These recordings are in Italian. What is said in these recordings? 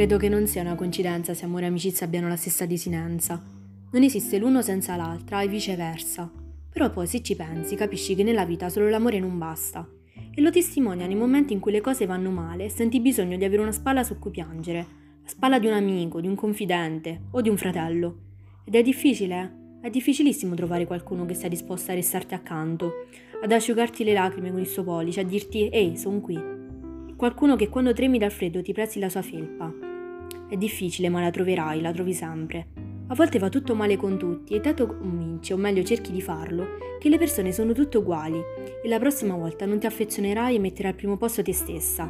Credo che non sia una coincidenza se amore e amicizia abbiano la stessa desinenza. Non esiste l'uno senza l'altra e viceversa. Però poi se ci pensi capisci che nella vita solo l'amore non basta. E lo testimonia nei momenti in cui le cose vanno male e senti bisogno di avere una spalla su cui piangere. La spalla di un amico, di un confidente o di un fratello. Ed è difficile, eh? È difficilissimo trovare qualcuno che sia disposto a restarti accanto, ad asciugarti le lacrime con il suo pollice, a dirti ehi, sono qui. Qualcuno che quando tremi dal freddo ti presti la sua felpa. È difficile, ma la troverai, la trovi sempre. A volte va tutto male con tutti e te convinci, o meglio cerchi di farlo, che le persone sono tutte uguali e la prossima volta non ti affezionerai e metterai al primo posto te stessa.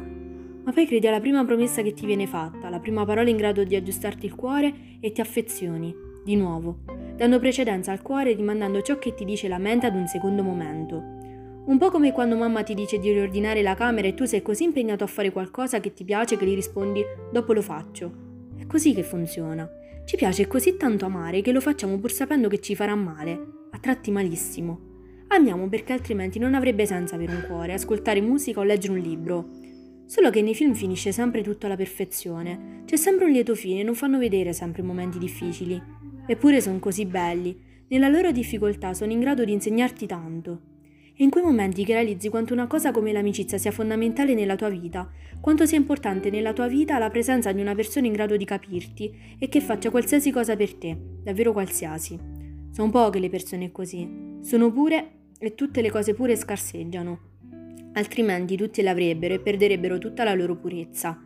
Ma poi credi alla prima promessa che ti viene fatta, alla prima parola in grado di aggiustarti il cuore e ti affezioni, di nuovo, dando precedenza al cuore e rimandando ciò che ti dice la mente ad un secondo momento. Un po' come quando mamma ti dice di riordinare la camera e tu sei così impegnato a fare qualcosa che ti piace che gli rispondi dopo lo faccio. È così che funziona. Ci piace così tanto amare che lo facciamo pur sapendo che ci farà male, a tratti malissimo. Amiamo perché altrimenti non avrebbe senso avere un cuore, ascoltare musica o leggere un libro. Solo che nei film finisce sempre tutto alla perfezione, c'è sempre un lieto fine non fanno vedere sempre momenti difficili. Eppure sono così belli, nella loro difficoltà sono in grado di insegnarti tanto. In quei momenti che realizzi quanto una cosa come l'amicizia sia fondamentale nella tua vita, quanto sia importante nella tua vita la presenza di una persona in grado di capirti e che faccia qualsiasi cosa per te, davvero qualsiasi. Sono poche le persone così, sono pure e tutte le cose pure scarseggiano. Altrimenti tutti l'avrebbero e perderebbero tutta la loro purezza.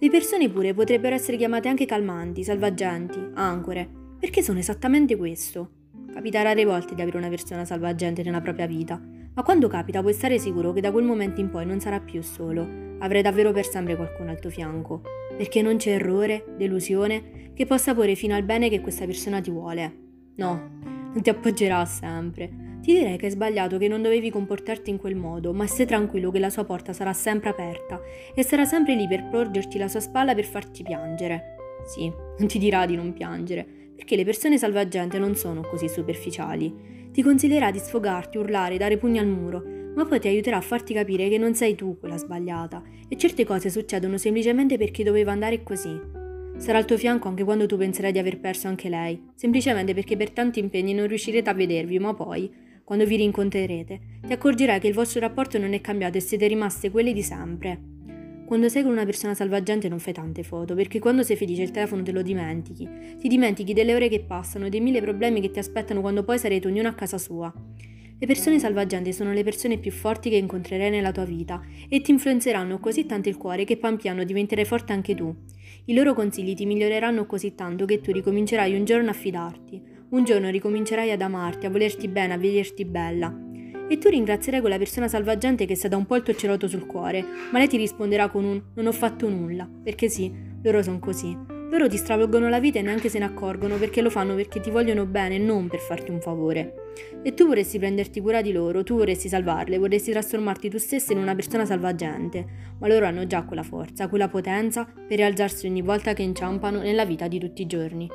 Le persone pure potrebbero essere chiamate anche calmanti, salvagenti, ancore, perché sono esattamente questo. Capita rare volte di avere una persona salvagente nella propria vita, ma quando capita puoi stare sicuro che da quel momento in poi non sarà più solo, avrai davvero per sempre qualcuno al tuo fianco, perché non c'è errore, delusione, che possa porre fino al bene che questa persona ti vuole. No, non ti appoggerà sempre. Ti direi che è sbagliato, che non dovevi comportarti in quel modo, ma stai tranquillo che la sua porta sarà sempre aperta e sarà sempre lì per porgerti la sua spalla per farti piangere. Sì, non ti dirà di non piangere, perché le persone salvagente non sono così superficiali ti consiglierà di sfogarti, urlare, dare pugni al muro, ma poi ti aiuterà a farti capire che non sei tu quella sbagliata e certe cose succedono semplicemente perché doveva andare così. Sarà al tuo fianco anche quando tu penserai di aver perso anche lei, semplicemente perché per tanti impegni non riuscirete a vedervi, ma poi, quando vi rincontrerete, ti accorgerai che il vostro rapporto non è cambiato e siete rimaste quelli di sempre. Quando sei con una persona salvagente non fai tante foto, perché quando sei felice il telefono te lo dimentichi. Ti dimentichi delle ore che passano e dei mille problemi che ti aspettano quando poi sarete ognuno a casa sua. Le persone salvagenti sono le persone più forti che incontrerai nella tua vita e ti influenzeranno così tanto il cuore che pian piano diventerai forte anche tu. I loro consigli ti miglioreranno così tanto che tu ricomincerai un giorno a fidarti, un giorno ricomincerai ad amarti, a volerti bene, a vederti bella. E tu ringrazierai quella persona salvagente che sta da un po' il tuo ceroto sul cuore, ma lei ti risponderà con un non ho fatto nulla, perché sì, loro sono così. Loro ti stravolgono la vita e neanche se ne accorgono perché lo fanno perché ti vogliono bene non per farti un favore. E tu vorresti prenderti cura di loro, tu vorresti salvarle, vorresti trasformarti tu stessa in una persona salvagente, ma loro hanno già quella forza, quella potenza per rialzarsi ogni volta che inciampano nella vita di tutti i giorni.